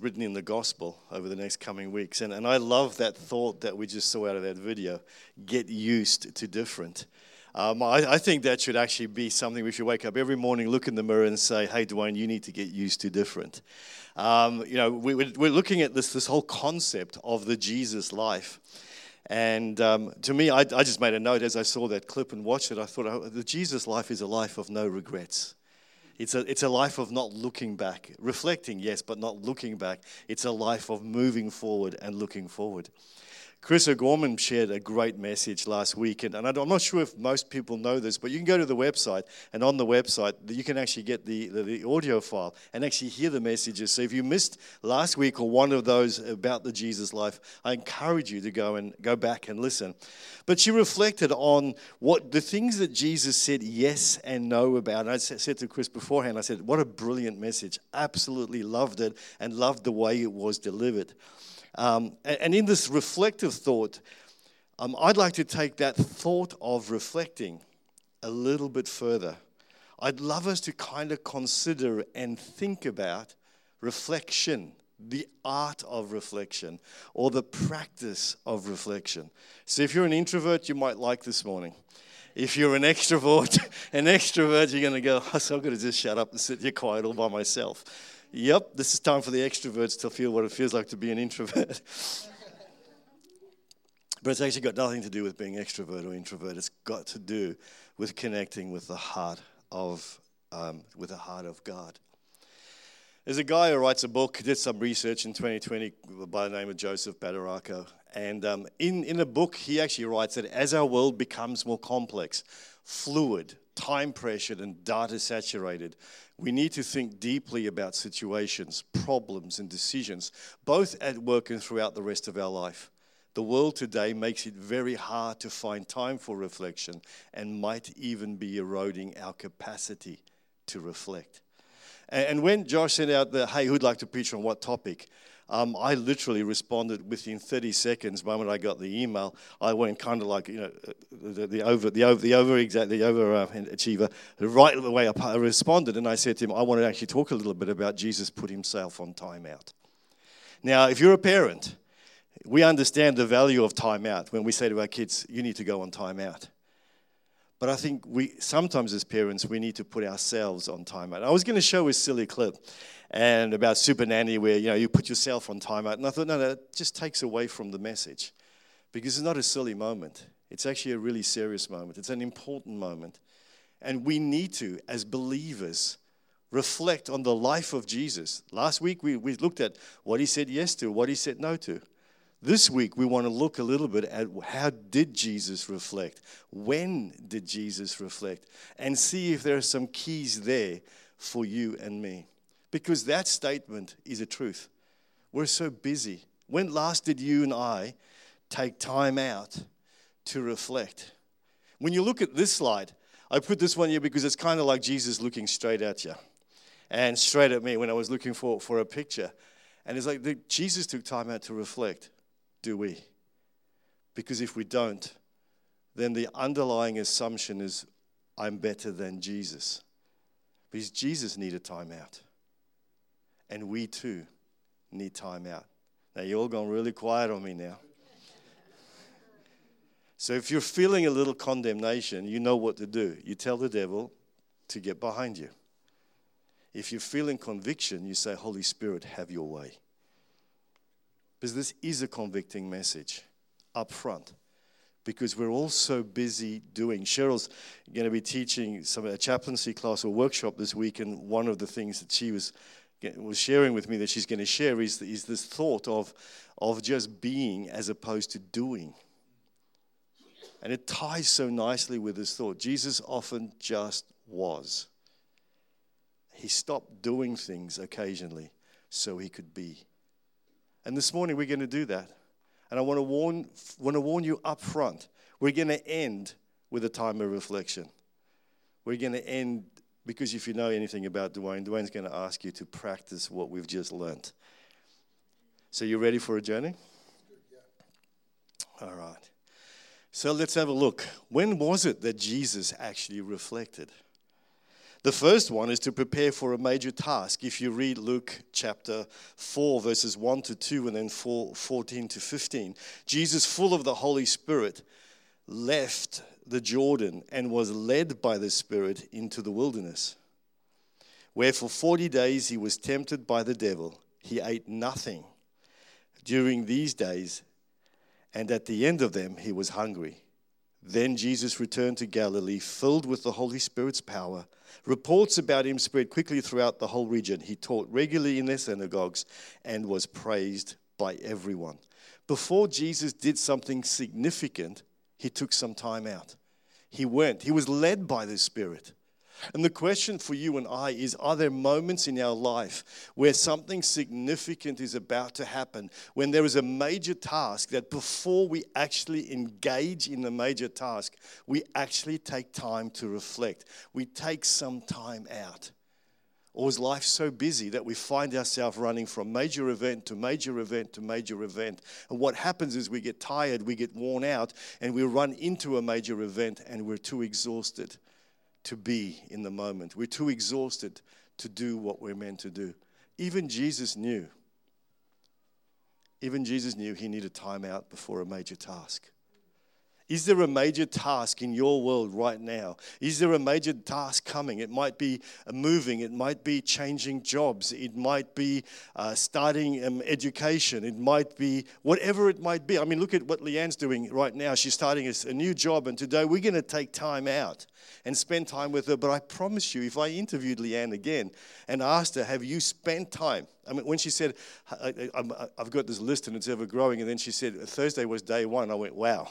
written in the gospel over the next coming weeks. And, and I love that thought that we just saw out of that video get used to different. Um, I, I, think that should actually be something we should wake up every morning, look in the mirror, and say, "Hey, Dwayne, you need to get used to different." Um, you know, we, we're looking at this this whole concept of the Jesus life, and um, to me, I, I, just made a note as I saw that clip and watched it. I thought, oh, the Jesus life is a life of no regrets. It's a, it's a life of not looking back, reflecting, yes, but not looking back. It's a life of moving forward and looking forward. Chris O'Gorman shared a great message last week, and, and I'm not sure if most people know this, but you can go to the website, and on the website, you can actually get the, the, the, audio file and actually hear the messages. So if you missed last week or one of those about the Jesus life, I encourage you to go and go back and listen. But she reflected on what the things that Jesus said yes and no about. And I said to Chris beforehand, I said, What a brilliant message. Absolutely loved it and loved the way it was delivered. Um, and in this reflective thought, um, I'd like to take that thought of reflecting a little bit further. I'd love us to kind of consider and think about reflection, the art of reflection, or the practice of reflection. So, if you're an introvert, you might like this morning. If you're an extrovert, an extrovert, you're going to go, oh, so I've got to just shut up and sit here quiet all by myself. Yep, this is time for the extroverts to feel what it feels like to be an introvert. but it's actually got nothing to do with being extrovert or introvert. It's got to do with connecting with the heart of um, with the heart of God. There's a guy who writes a book, did some research in 2020 by the name of Joseph Badaracco. And um, in, in the book, he actually writes that as our world becomes more complex, fluid, time pressured, and data saturated, we need to think deeply about situations, problems, and decisions, both at work and throughout the rest of our life. The world today makes it very hard to find time for reflection and might even be eroding our capacity to reflect. And when Josh sent out the, hey, who'd like to preach on what topic? Um, I literally responded within 30 seconds. The moment I got the email, I went kind of like you know the, the over the over the over exact the over uh, achiever. Right away, I responded and I said to him, "I want to actually talk a little bit about Jesus put himself on timeout." Now, if you're a parent, we understand the value of timeout when we say to our kids, "You need to go on timeout." But I think we sometimes as parents we need to put ourselves on timeout. I was going to show a silly clip and about Super Nanny where you know you put yourself on timeout, and I thought no, that just takes away from the message because it's not a silly moment. It's actually a really serious moment. It's an important moment, and we need to, as believers, reflect on the life of Jesus. Last week we, we looked at what he said yes to, what he said no to. This week, we want to look a little bit at how did Jesus reflect? When did Jesus reflect? And see if there are some keys there for you and me. Because that statement is a truth. We're so busy. When last did you and I take time out to reflect? When you look at this slide, I put this one here because it's kind of like Jesus looking straight at you and straight at me when I was looking for, for a picture. And it's like Jesus took time out to reflect do we? Because if we don't, then the underlying assumption is, I'm better than Jesus. Because Jesus needed time out. And we too need time out. Now, you're all gone really quiet on me now. So, if you're feeling a little condemnation, you know what to do. You tell the devil to get behind you. If you're feeling conviction, you say, Holy Spirit, have your way. Because this is a convicting message up front. Because we're all so busy doing. Cheryl's going to be teaching some a chaplaincy class or workshop this week, and one of the things that she was was sharing with me that she's going to share is, is this thought of, of just being as opposed to doing. And it ties so nicely with this thought. Jesus often just was. He stopped doing things occasionally so he could be. And this morning we're going to do that. And I want to warn, want to warn you up front. We're going to end with a time of reflection. We're going to end because if you know anything about Dwayne, Dwayne's going to ask you to practice what we've just learned. So, you ready for a journey? All right. So, let's have a look. When was it that Jesus actually reflected? The first one is to prepare for a major task. If you read Luke chapter 4, verses 1 to 2, and then 4, 14 to 15, Jesus, full of the Holy Spirit, left the Jordan and was led by the Spirit into the wilderness, where for 40 days he was tempted by the devil. He ate nothing during these days, and at the end of them, he was hungry. Then Jesus returned to Galilee, filled with the Holy Spirit's power. Reports about him spread quickly throughout the whole region. He taught regularly in their synagogues and was praised by everyone. Before Jesus did something significant, he took some time out. He went, he was led by the Spirit. And the question for you and I is Are there moments in our life where something significant is about to happen, when there is a major task that before we actually engage in the major task, we actually take time to reflect? We take some time out. Or is life so busy that we find ourselves running from major event to major event to major event? And what happens is we get tired, we get worn out, and we run into a major event and we're too exhausted to be in the moment. We're too exhausted to do what we're meant to do. Even Jesus knew. Even Jesus knew he needed time out before a major task. Is there a major task in your world right now? Is there a major task coming? It might be moving, it might be changing jobs, it might be uh, starting um, education, it might be whatever it might be. I mean, look at what Leanne's doing right now. She's starting a, a new job, and today we're going to take time out and spend time with her. But I promise you, if I interviewed Leanne again and asked her, Have you spent time? I mean, when she said, I, have got this list and it's ever growing, and then she said, Thursday was day one, I went, Wow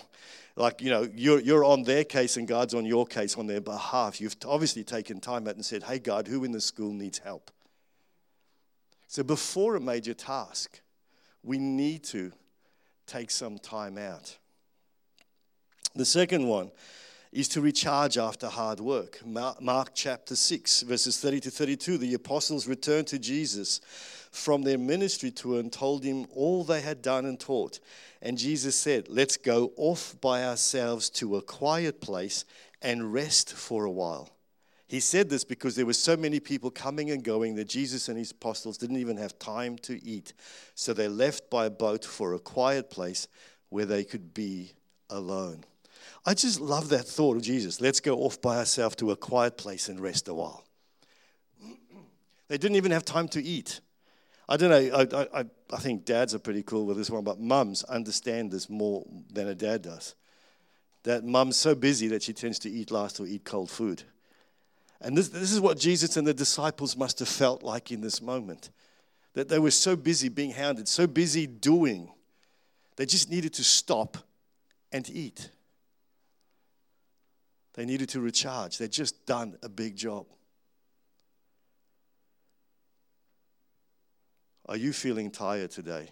like, you know, you're, you're on their case and God's on your case on their behalf. You've obviously taken time out and said, hey, God, who in the school needs help? So before a major task, we need to take some time out. The second one is to recharge after hard work. Mark chapter 6, verses 30 to 32. The apostles returned to Jesus from their ministry tour and told him all they had done and taught. And Jesus said, Let's go off by ourselves to a quiet place and rest for a while. He said this because there were so many people coming and going that Jesus and his apostles didn't even have time to eat. So they left by boat for a quiet place where they could be alone. I just love that thought of Jesus. Let's go off by ourselves to a quiet place and rest a while. They didn't even have time to eat. I don't know, I, I, I think dads are pretty cool with this one, but mums understand this more than a dad does. That mum's so busy that she tends to eat last or eat cold food. And this, this is what Jesus and the disciples must have felt like in this moment. That they were so busy being hounded, so busy doing, they just needed to stop and eat. They needed to recharge. They'd just done a big job. Are you feeling tired today?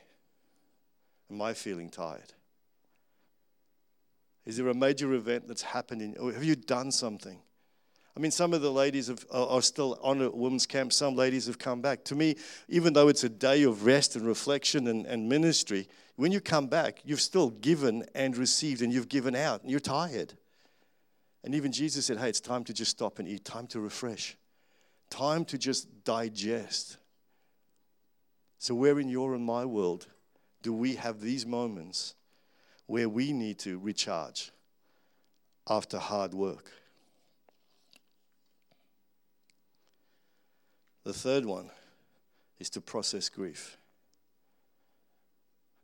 Am I feeling tired? Is there a major event that's happening? Or have you done something? I mean, some of the ladies have, are still on a women's camp. Some ladies have come back. To me, even though it's a day of rest and reflection and, and ministry, when you come back, you've still given and received and you've given out and you're tired. And even Jesus said, hey, it's time to just stop and eat, time to refresh, time to just digest. So, where in your and my world do we have these moments where we need to recharge after hard work? The third one is to process grief.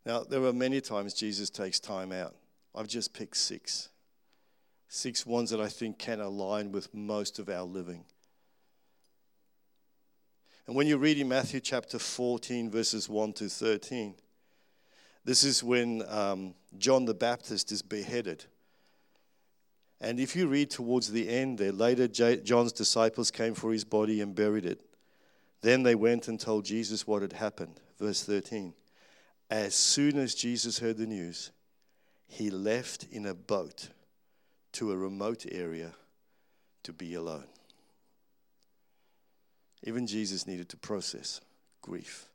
Now, there are many times Jesus takes time out. I've just picked six. Six ones that I think can align with most of our living. And when you read in Matthew chapter 14, verses 1 to 13, this is when um, John the Baptist is beheaded. And if you read towards the end there, later John's disciples came for his body and buried it. Then they went and told Jesus what had happened. Verse 13. As soon as Jesus heard the news, he left in a boat to a remote area to be alone. Even Jesus needed to process grief.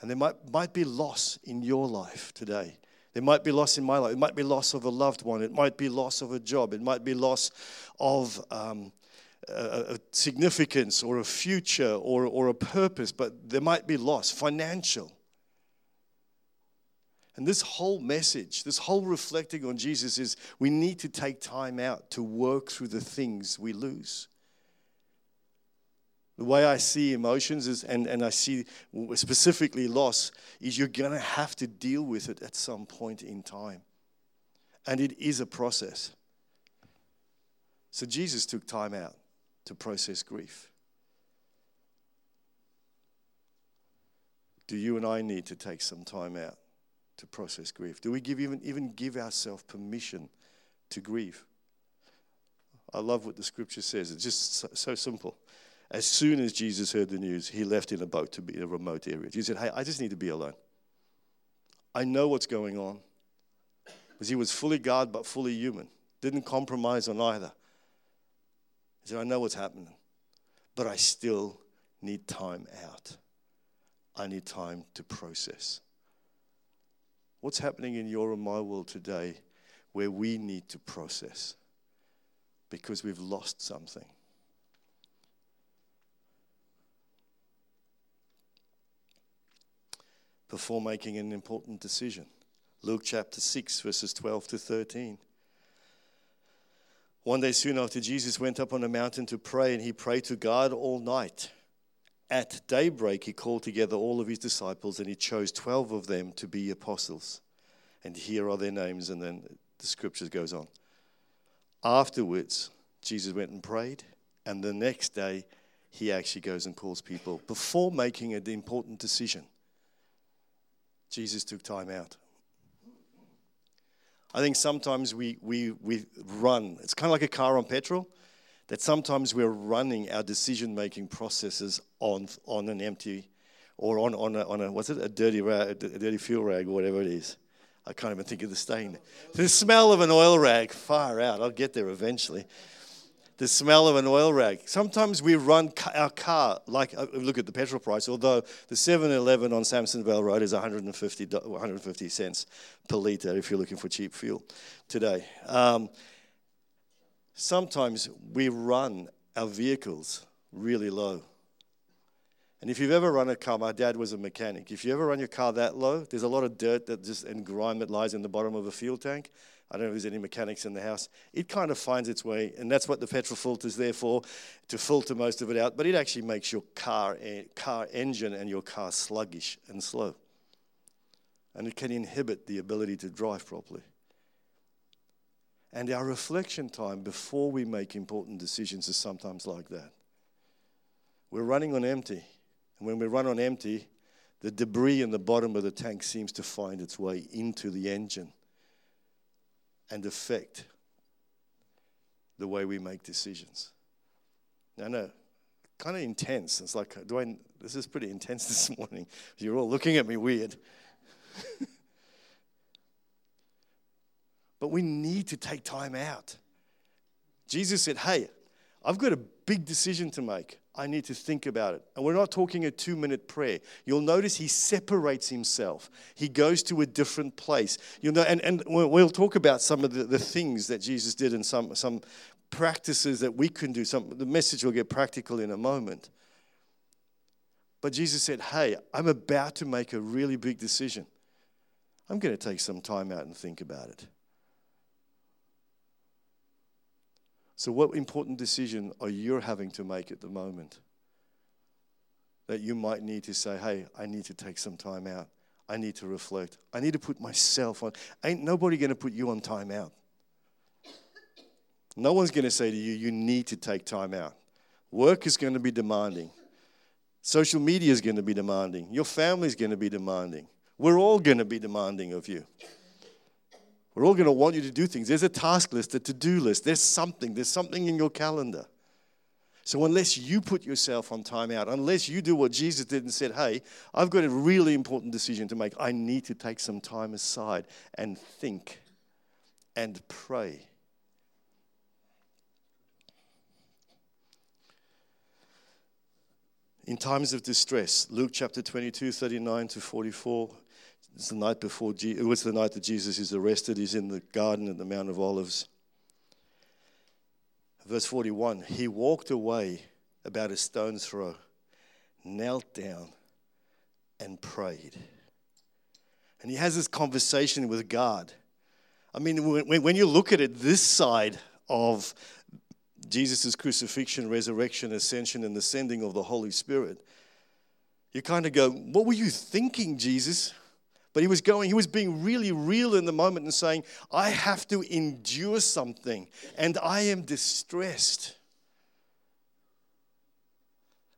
And there might, might be loss in your life today. There might be loss in my life. It might be loss of a loved one. It might be loss of a job. It might be loss of um, a, a significance or a future or, or a purpose, but there might be loss, financial. And this whole message, this whole reflecting on Jesus is we need to take time out to work through the things we lose. The way I see emotions is, and, and I see specifically loss, is you're going to have to deal with it at some point in time. And it is a process. So Jesus took time out to process grief. Do you and I need to take some time out to process grief? Do we give even, even give ourselves permission to grieve? I love what the scripture says. It's just so, so, simple. As soon as Jesus heard the news, he left in a boat to be in a remote area. He said, Hey, I just need to be alone. I know what's going on. Because he was fully God but fully human. Didn't compromise on either. He said, I know what's happening, but I still need time out. I need time to process. What's happening in your and my world today where we need to process because we've lost something? Before making an important decision. Luke chapter 6, verses 12 to 13. One day soon after, Jesus went up on a mountain to pray, and he prayed to God all night. At daybreak, he called together all of his disciples, and he chose 12 of them to be apostles. And here are their names, and then the scriptures goes on. Afterwards, Jesus went and prayed, and the next day, he actually goes and calls people. Before making an important decision, Jesus took time out. I think sometimes we, we, we run. It's kind of like a car on petrol, that sometimes we're running our decision making processes on, on an empty or on, on, a, on a, what's it, a dirty, rag, a dirty fuel rag or whatever it is. I can't even think of the stain. The smell of an oil rag, far out. I'll get there eventually the smell of an oil rag. Sometimes we run our car like, uh, look at the petrol price, although the 7 Eleven on Samsonvale Road is 150, 150 cents per litre if you're looking for cheap fuel today. Um, sometimes we run our vehicles really low. And if you've ever run a car, my dad was a mechanic. If you ever run your car that low, there's a lot of dirt that just and grime that lies in the bottom of a fuel tank. I don't know if there's any mechanics in the house. It kind of finds its way, and that's what the petrol filter is there for, to filter most of it out. But it actually makes your car, eh, car engine and your car sluggish and slow. And it can inhibit the ability to drive properly. And our reflection time before we make important decisions is sometimes like that. We're running on empty. And when we run on empty, the debris in the bottom of the tank seems to find its way into the engine and affect the way we make decisions. Now, no, kind of intense. It's like, do I? This is pretty intense this morning. You're all looking at me weird. but we need to take time out. Jesus said, Hey, I've got a big decision to make. I need to think about it. And we're not talking a two minute prayer. You'll notice he separates himself, he goes to a different place. You'll know, and, and we'll talk about some of the, the things that Jesus did and some, some practices that we can do. Some, the message will get practical in a moment. But Jesus said, Hey, I'm about to make a really big decision. I'm going to take some time out and think about it. So, what important decision are you having to make at the moment? That you might need to say, hey, I need to take some time out. I need to reflect. I need to put myself on. Ain't nobody going to put you on time out. No one's going to say to you, you need to take time out. Work is going to be demanding. Social media is going to be demanding. Your family is going to be demanding. We're all going to be demanding of you. We're all going to want you to do things. There's a task list, a to do list. There's something. There's something in your calendar. So, unless you put yourself on timeout, unless you do what Jesus did and said, Hey, I've got a really important decision to make, I need to take some time aside and think and pray. In times of distress, Luke chapter 22, 39 to 44, it's the night before, it was the night that Jesus is arrested. He's in the garden at the Mount of Olives. Verse 41 He walked away about a stone's throw, knelt down, and prayed. And he has this conversation with God. I mean, when, when you look at it, this side of Jesus' crucifixion, resurrection, ascension, and the sending of the Holy Spirit, you kind of go, What were you thinking, Jesus? But he was going, he was being really real in the moment and saying, I have to endure something and I am distressed.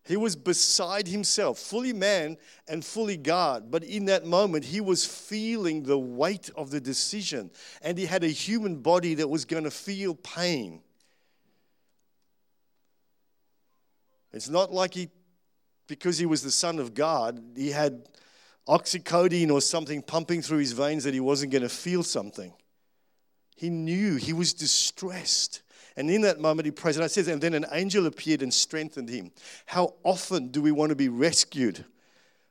He was beside himself, fully man and fully God. But in that moment, he was feeling the weight of the decision. And he had a human body that was going to feel pain. It's not like he, because he was the Son of God, he had oxycodone or something pumping through his veins that he wasn't going to feel something. He knew he was distressed. And in that moment, he prays. And I says, and then an angel appeared and strengthened him. How often do we want to be rescued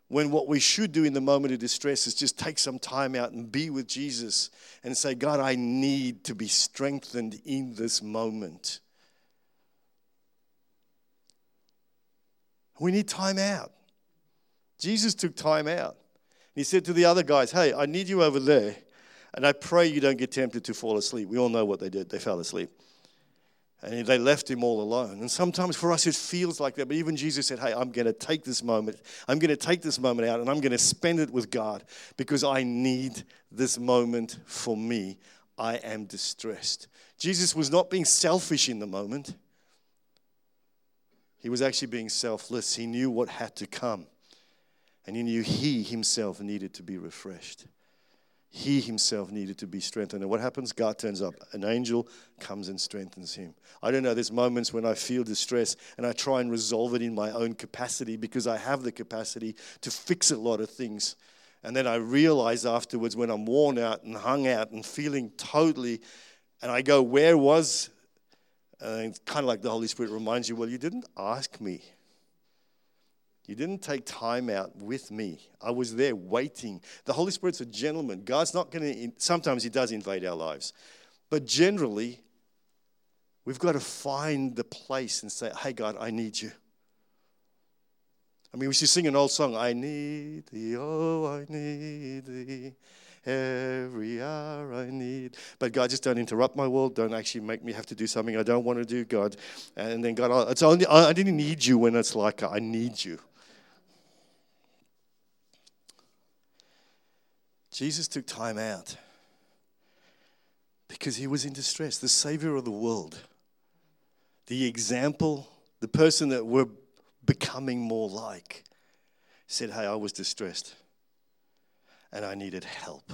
when what we should do in the moment of distress is just take some time out and be with Jesus and say, God, I need to be strengthened in this moment. We need time out. Jesus took time out. He said to the other guys, Hey, I need you over there, and I pray you don't get tempted to fall asleep. We all know what they did, they fell asleep. And they left him all alone. And sometimes for us it feels like that. But even Jesus said, Hey, I'm going to take this moment. I'm going to take this moment out and I'm going to spend it with God because I need this moment for me. I am distressed. Jesus was not being selfish in the moment, he was actually being selfless. He knew what had to come. And he knew he himself needed to be refreshed. He himself needed to be strengthened. And what happens? God turns up. An angel comes and strengthens him. I don't know, there's moments when I feel distress and I try and resolve it in my own capacity because I have the capacity to fix a lot of things. And then I realize afterwards when I'm worn out and hung out and feeling totally, and I go, Where was? And kind of like the Holy Spirit reminds you, Well, you didn't ask me. You didn't take time out with me. I was there waiting. The Holy Spirit's a gentleman. God's not going to, sometimes He does invade our lives. But generally, we've got to find the place and say, hey, God, I need you. I mean, we should sing an old song I need thee, oh, I need thee. Every hour I need. But God, just don't interrupt my world. Don't actually make me have to do something I don't want to do, God. And then, God, it's only, I didn't need you when it's like I need you. Jesus took time out because he was in distress, the Savior of the world, the example, the person that we're becoming more like, said, Hey, I was distressed and I needed help.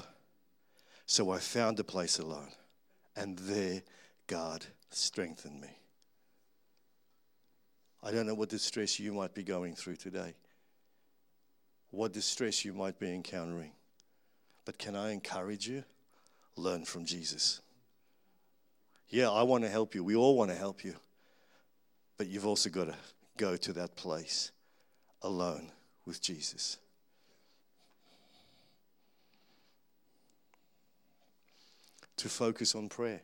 So I found a place alone, and there God strengthened me. I don't know what distress you might be going through today, what distress you might be encountering. But can I encourage you? Learn from Jesus. Yeah, I want to help you. We all want to help you. But you've also got to go to that place alone with Jesus. To focus on prayer.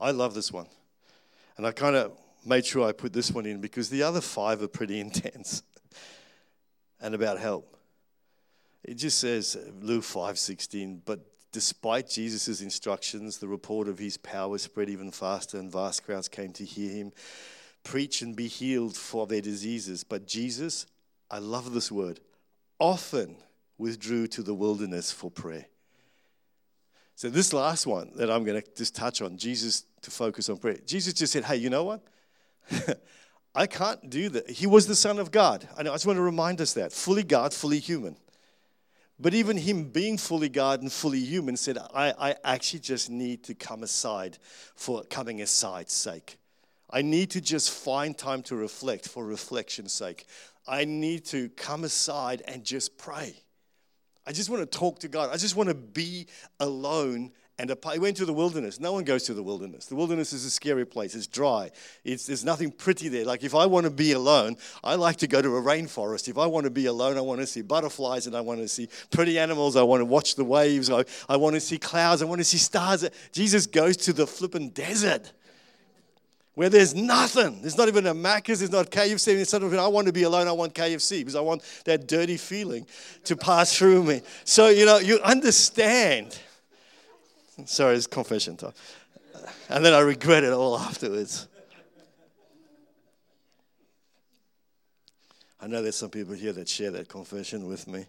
I love this one. And I kind of made sure I put this one in because the other five are pretty intense and about help. It just says, uh, Luke 5.16, but despite Jesus' instructions, the report of his power spread even faster and vast crowds came to hear him preach and be healed for their diseases. But Jesus, I love this word, often withdrew to the wilderness for prayer. So, this last one that I'm going to just touch on, Jesus to focus on prayer. Jesus just said, Hey, you know what? I can't do that. He was the Son of God. I just want to remind us that fully God, fully human. But even him being fully God and fully human said, I, I actually just need to come aside for coming aside's sake. I need to just find time to reflect for reflection's sake. I need to come aside and just pray. I just want to talk to God. I just want to be alone and he went to the wilderness. No one goes to the wilderness. The wilderness is a scary place. It's dry. It's, there's nothing pretty there. Like if I want to be alone, I like to go to a rainforest. If I want to be alone, I want to see butterflies and I want to see pretty animals. I want to watch the waves. I, I want to see clouds. I want to see stars. Jesus goes to the flippin' desert where there's nothing. There's not even a Macca's, there's not KFC. It's sort of, I want to be alone, I want KFC because I want that dirty feeling to pass through me. So, you know, you understand. Sorry, it's confession time. And then I regret it all afterwards. I know there's some people here that share that confession with me.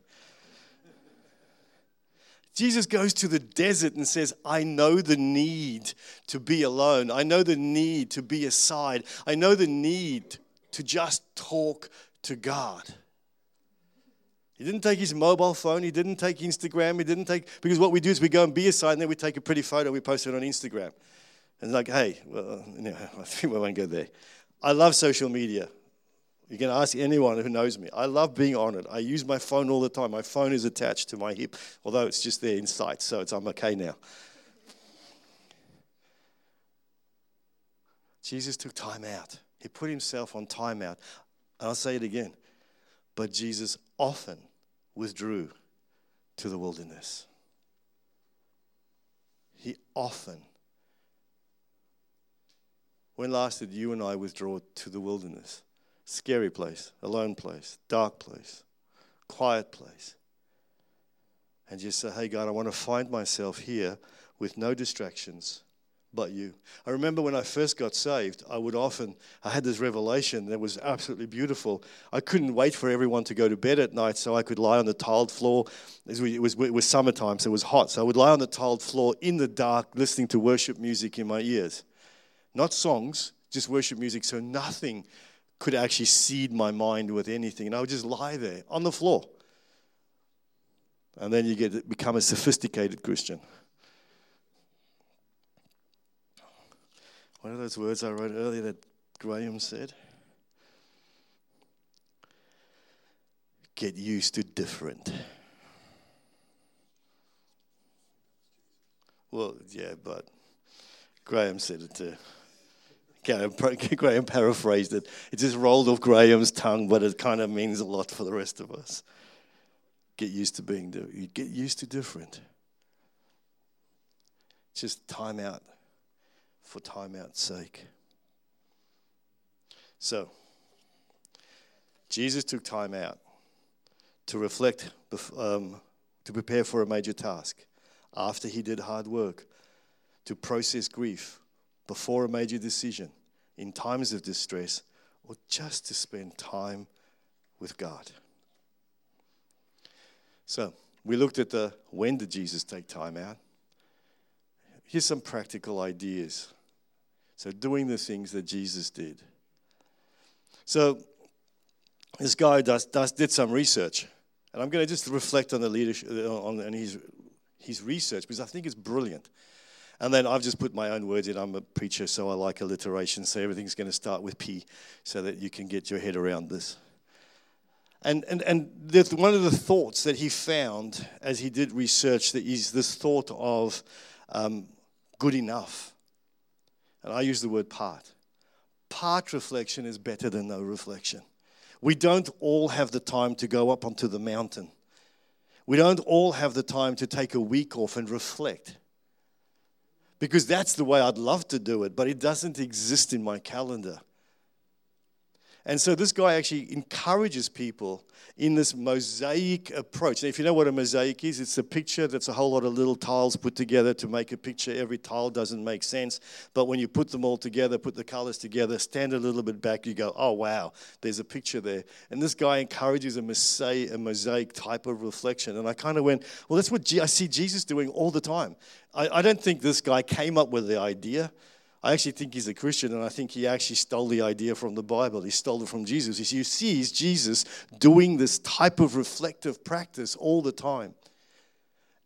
Jesus goes to the desert and says, I know the need to be alone. I know the need to be aside. I know the need to just talk to God. He didn't take his mobile phone. He didn't take Instagram. He didn't take, because what we do is we go and be aside and then we take a pretty photo, we post it on Instagram. And like, hey, well, I think we won't go there. I love social media. You can ask anyone who knows me. I love being on it. I use my phone all the time. My phone is attached to my hip, although it's just there in sight, so it's, I'm okay now. Jesus took time out. He put himself on time out. And I'll say it again. But Jesus often withdrew to the wilderness. He often. When last did you and I withdraw to the wilderness? Scary place, alone place, dark place, quiet place. And just say, hey, God, I want to find myself here with no distractions but you. I remember when I first got saved, I would often, I had this revelation that was absolutely beautiful. I couldn't wait for everyone to go to bed at night so I could lie on the tiled floor. It was, it was summertime, so it was hot. So I would lie on the tiled floor in the dark, listening to worship music in my ears. Not songs, just worship music, so nothing could actually seed my mind with anything. And I would just lie there on the floor. And then you get become a sophisticated Christian. What are those words I wrote earlier that Graham said? Get used to different. Well, yeah, but Graham said it too. Graham paraphrased it. It just rolled off Graham's tongue, but it kind of means a lot for the rest of us. Get used to being, you get used to different. Just time out for time out's sake. So, Jesus took time out to reflect, um, to prepare for a major task after he did hard work, to process grief before a major decision, in times of distress, or just to spend time with God. So, we looked at the when did Jesus take time out? Here's some practical ideas so, doing the things that Jesus did. So, this guy does, does, did some research, and I'm going to just reflect on the leadership uh, on, on his, his research because I think it's brilliant. And then I've just put my own words in. I'm a preacher, so I like alliteration. So everything's going to start with P so that you can get your head around this. And, and, and one of the thoughts that he found as he did research that is this thought of um, good enough. And I use the word part. Part reflection is better than no reflection. We don't all have the time to go up onto the mountain. We don't all have the time to take a week off and reflect. Because that's the way I'd love to do it, but it doesn't exist in my calendar. And so this guy actually encourages people in this mosaic approach. Now, if you know what a mosaic is, it's a picture that's a whole lot of little tiles put together to make a picture. Every tile doesn't make sense, but when you put them all together, put the colors together, stand a little bit back, you go, oh, wow, there's a picture there. And this guy encourages a mosaic, a mosaic type of reflection. And I kind of went, well, that's what I see Jesus doing all the time. I, I don't think this guy came up with the idea. I actually think he's a Christian, and I think he actually stole the idea from the Bible. He stole it from Jesus. You see, Jesus doing this type of reflective practice all the time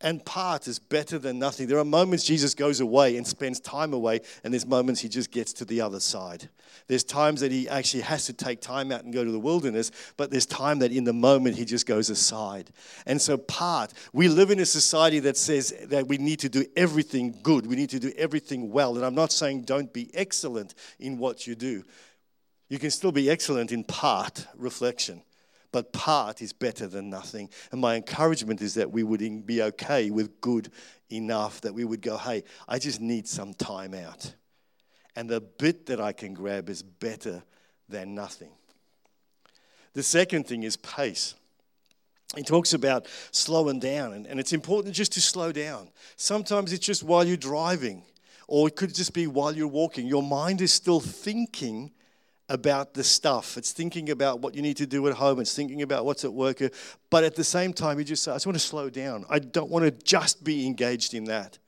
and part is better than nothing. There are moments Jesus goes away and spends time away, and there's moments he just gets to the other side. There's times that he actually has to take time out and go to the wilderness, but there's time that in the moment he just goes aside. And so, part, we live in a society that says that we need to do everything good, we need to do everything well. And I'm not saying don't be excellent in what you do, you can still be excellent in part reflection but part is better than nothing. And my encouragement is that we would be okay with good enough, that we would go, hey, I just need some time out. And the bit that I can grab is better than nothing. The second thing is pace. He talks about slowing down, and, and it's important just to slow down. Sometimes it's just while you're driving, or it could just be while you're walking. Your mind is still thinking about the stuff. It's thinking about what you need to do at home. It's thinking about what's at work. But at the same time, you just say, I just want to slow down. I don't want to just be engaged in that.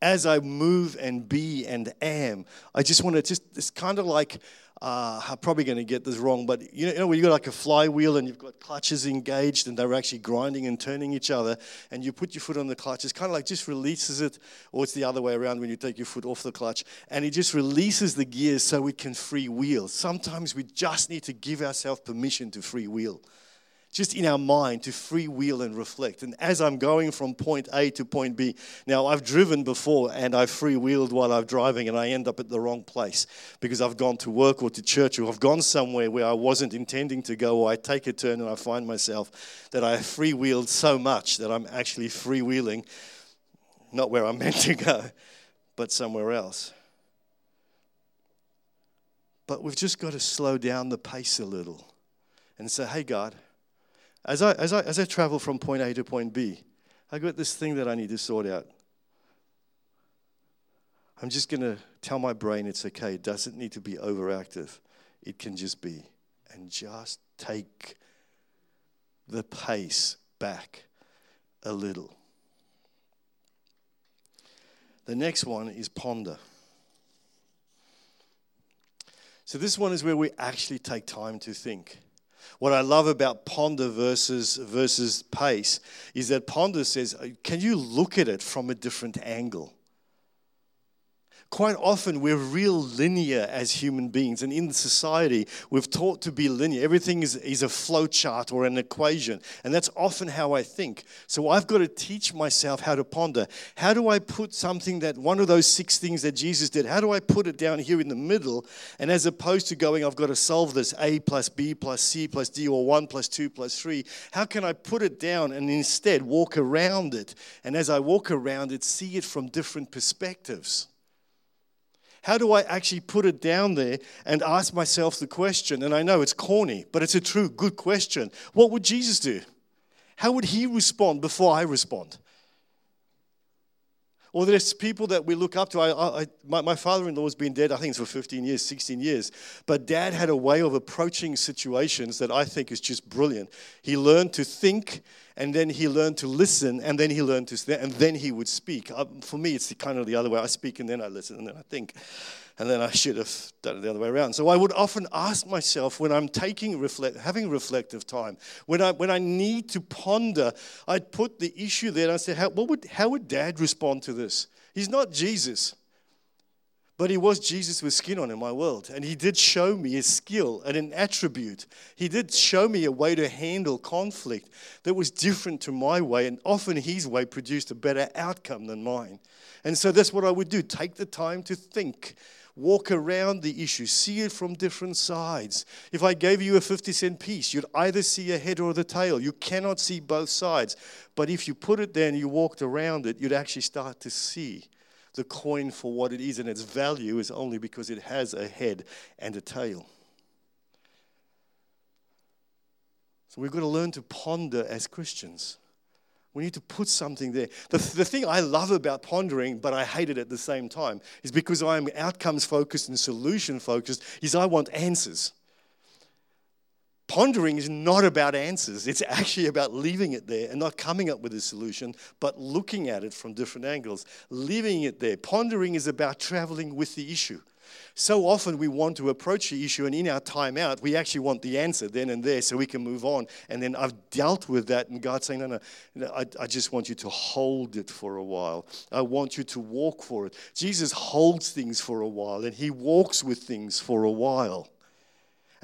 As I move and be and am, I just want to just, it's kind of like uh, I'm probably going to get this wrong, but you know, you know when you've got like a flywheel and you've got clutches engaged and they're actually grinding and turning each other, and you put your foot on the clutch, it's kind of like just releases it, or it's the other way around when you take your foot off the clutch, and it just releases the gears so we can free wheel. Sometimes we just need to give ourselves permission to free wheel just in our mind to free wheel and reflect. And as I'm going from point A to point B, now I've driven before and I've free wheeled while I'm driving and I end up at the wrong place because I've gone to work or to church or I've gone somewhere where I wasn't intending to go or I take a turn and I find myself that I free wheeled so much that I'm actually free wheeling not where I'm meant to go, but somewhere else. But we've just got to slow down the pace a little and say, hey, God, as I, as, I, as I travel from point A to point B, I got this thing that I need to sort out. I'm just going to tell my brain it's okay. It doesn't need to be overactive. It can just be. And just take the pace back a little. The next one is ponder. So, this one is where we actually take time to think. What I love about ponder versus, versus pace is that ponder says, can you look at it from a different angle? Quite often we're real linear as human beings. And in society, we've taught to be linear. Everything is, is a flow chart or an equation. And that's often how I think. So I've got to teach myself how to ponder. How do I put something that one of those six things that Jesus did, how do I put it down here in the middle? And as opposed to going, I've got to solve this A plus B plus C plus D or 1 plus 2 plus 3, how can I put it down and instead walk around it? And as I walk around it, see it from different perspectives. How do I actually put it down there and ask myself the question? And I know it's corny, but it's a true good question. What would Jesus do? How would he respond before I respond? Or there's people that we look up to. I, I, my, my father in law has been dead, I think it's for 15 years, 16 years. But dad had a way of approaching situations that I think is just brilliant. He learned to think and then he learned to listen, and then he learned to, and then he would speak. Um, for me, it's kind of the other way. I speak, and then I listen, and then I think, and then I should have done it the other way around. So I would often ask myself when I'm taking reflect, having reflective time, when I when I need to ponder, I'd put the issue there, and I'd say, how, what would how would Dad respond to this? He's not Jesus. But he was Jesus with skin on in my world. And he did show me a skill and an attribute. He did show me a way to handle conflict that was different to my way. And often his way produced a better outcome than mine. And so that's what I would do take the time to think, walk around the issue, see it from different sides. If I gave you a 50 cent piece, you'd either see a head or the tail. You cannot see both sides. But if you put it there and you walked around it, you'd actually start to see the coin for what it is, and its value is only because it has a head and a tail. So we've got to learn to ponder as Christians. We need to put something there. The, the thing I love about pondering, but I hate it at the same time, is because I'm outcomes focused and solution focused, is I want answers. Pondering is not about answers. It's actually about leaving it there and not coming up with a solution, but looking at it from different angles, leaving it there. Pondering is about traveling with the issue. So often we want to approach the issue, and in our time out, we actually want the answer then and there so we can move on. And then I've dealt with that, and God's saying, No, no, no I, I just want you to hold it for a while. I want you to walk for it. Jesus holds things for a while, and He walks with things for a while.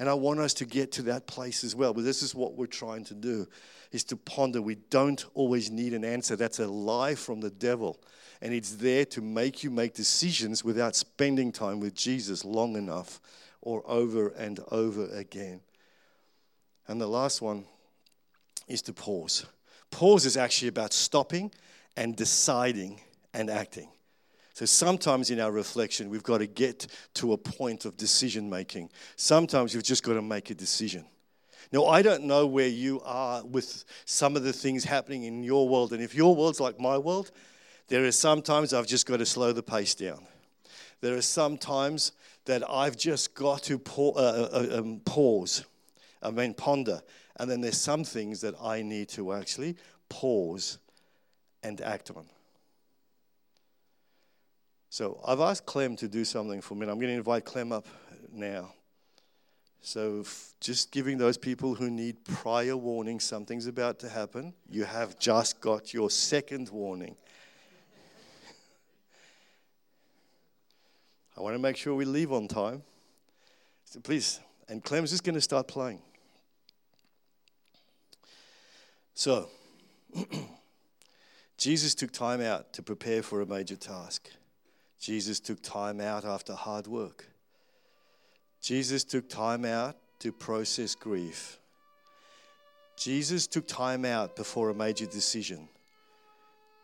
And I want us to get to that place as well. But this is what we're trying to do is to ponder. We don't always need an answer. That's a lie from the devil. And it's there to make you make decisions without spending time with Jesus long enough or over and over again. And the last one is to pause. Pause is actually about stopping and deciding and acting. So sometimes in our reflection, we've got to get to a point of decision making. Sometimes you've just got to make a decision. Now, I don't know where you are with some of the things happening in your world. And if your world's like my world, there are some times I've just got to slow the pace down. There are some times that I've just got to uh, uh, uh, um, pause, I mean, ponder. And then there's some things that I need to actually pause and act on. So I've asked Clem to do something for me. I'm going to invite Clem up now. So, just giving those people who need prior warning something's about to happen, you have just got your second warning. I want to make sure we leave on time. So please, and Clem's just going to start playing. So, Jesus took time out to prepare for a major task. Jesus took time out after hard work. Jesus took time out to process grief. Jesus took time out before a major decision.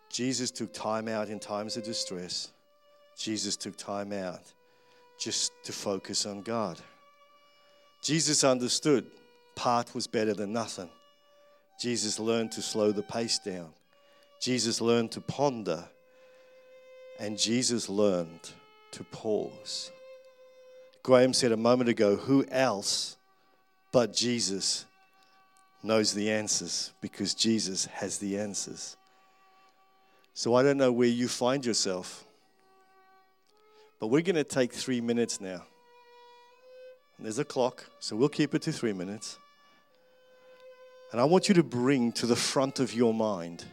Jesus took time out in times of distress. Jesus took time out just to focus on God. Jesus understood part was better than nothing. Jesus learned to slow the pace down. Jesus learned to ponder. And Jesus learned to pause. Graham said a moment ago, who else but Jesus knows the answers because Jesus has the answers. So I don't know where you find yourself, but we're going to take three minutes now. There's a clock, so we'll keep it to three minutes. And I want you to bring to the front of your mind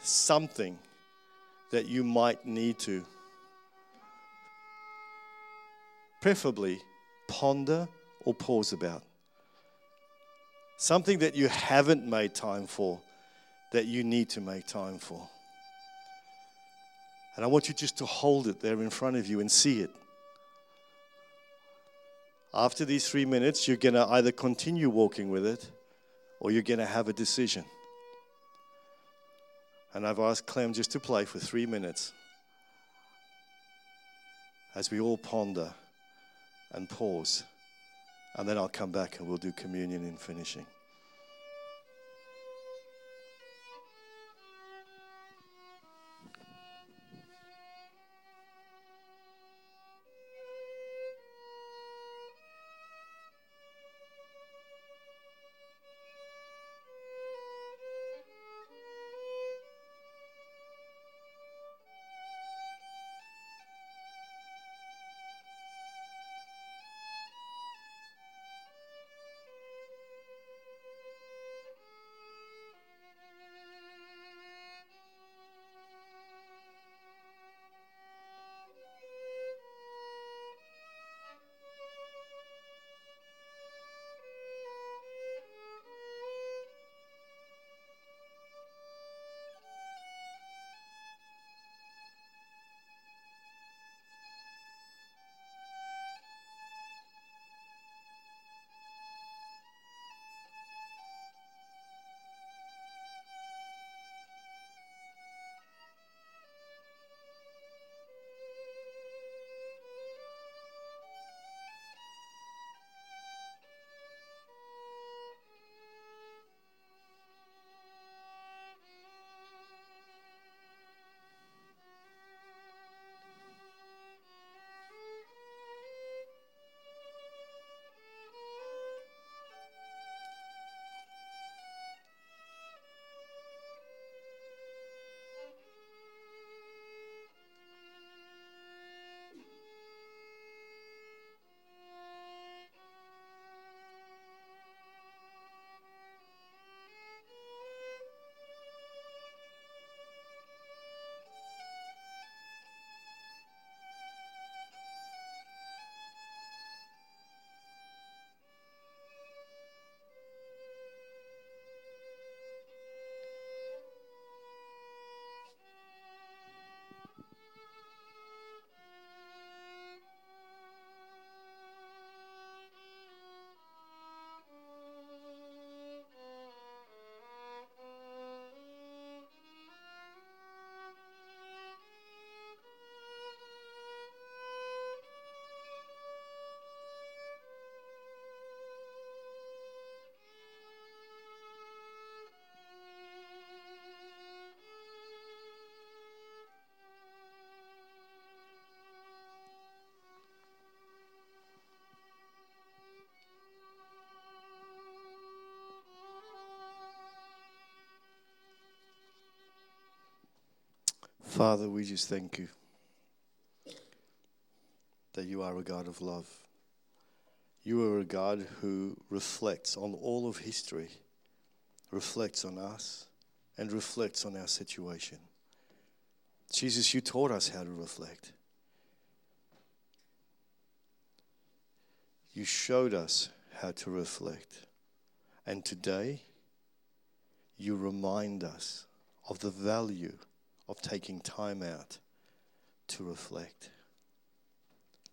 something that you might need to preferably ponder or pause about. Something that you haven't made time for that you need to make time for. And I want you just to hold it there in front of you and see it. After these three minutes, you're going to either continue walking with it or you're going to have a decision. And I've asked Clem just to play for three minutes as we all ponder and pause. And then I'll come back and we'll do communion in finishing. Father, we just thank you that you are a God of love. You are a God who reflects on all of history, reflects on us, and reflects on our situation. Jesus, you taught us how to reflect. You showed us how to reflect. And today, you remind us of the value of taking time out to reflect.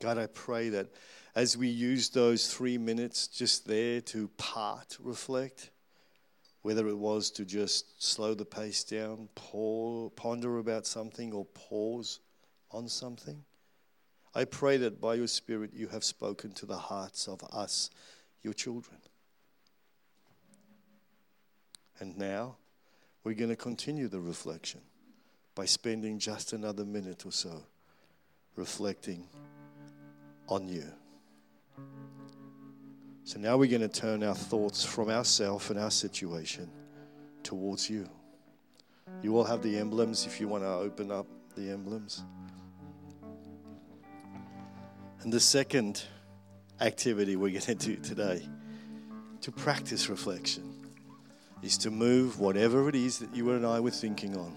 God, I pray that as we use those three minutes just there to part reflect, whether it was to just slow the pace down, ponder about something, or pause on something, I pray that by your Spirit you have spoken to the hearts of us, your children. And now we're going to continue the reflection by spending just another minute or so reflecting on you. So now we're going to turn our thoughts from ourselves and our situation towards you. You all have the emblems if you want to open up the emblems. And the second activity we're going to do today to practice reflection is to move whatever it is that you and I were thinking on.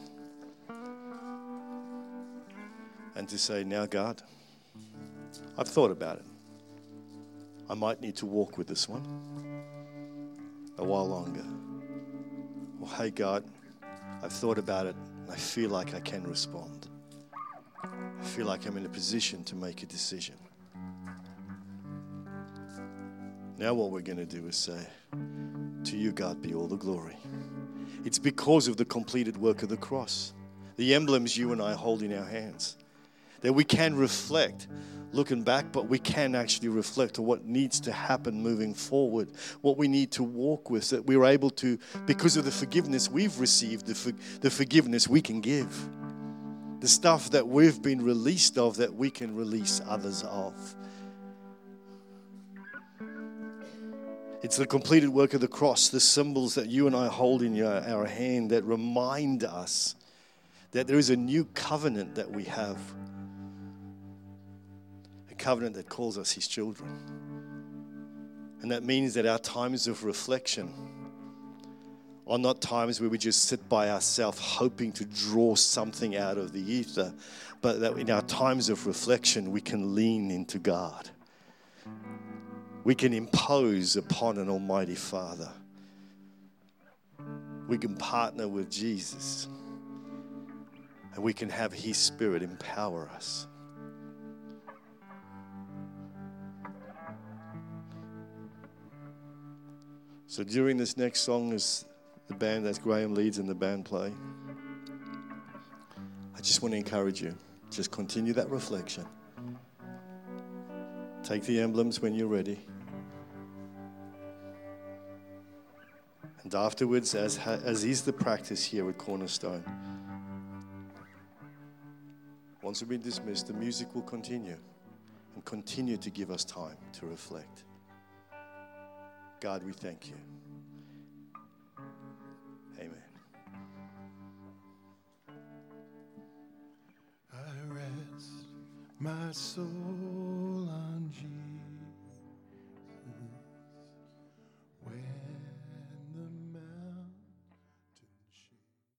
And to say, now, God, I've thought about it. I might need to walk with this one a while longer. Or, hey, God, I've thought about it and I feel like I can respond. I feel like I'm in a position to make a decision. Now, what we're going to do is say, To you, God, be all the glory. It's because of the completed work of the cross, the emblems you and I hold in our hands, that we can reflect looking back, but we can actually reflect on what needs to happen moving forward, what we need to walk with, that we're able to, because of the forgiveness we've received, the, for, the forgiveness we can give, the stuff that we've been released of, that we can release others of. It's the completed work of the cross, the symbols that you and I hold in your, our hand that remind us that there is a new covenant that we have. Covenant that calls us his children. And that means that our times of reflection are not times where we just sit by ourselves hoping to draw something out of the ether, but that in our times of reflection we can lean into God we can impose upon an Almighty Father. We can partner with Jesus. And we can have His Spirit empower us. So during this next song, as the band, as Graham leads and the band play, I just want to encourage you. Just continue that reflection. Take the emblems when you're ready. And afterwards, as, as is the practice here at Cornerstone, once we've been dismissed, the music will continue and continue to give us time to reflect. God, we thank you. Amen. I rest my soul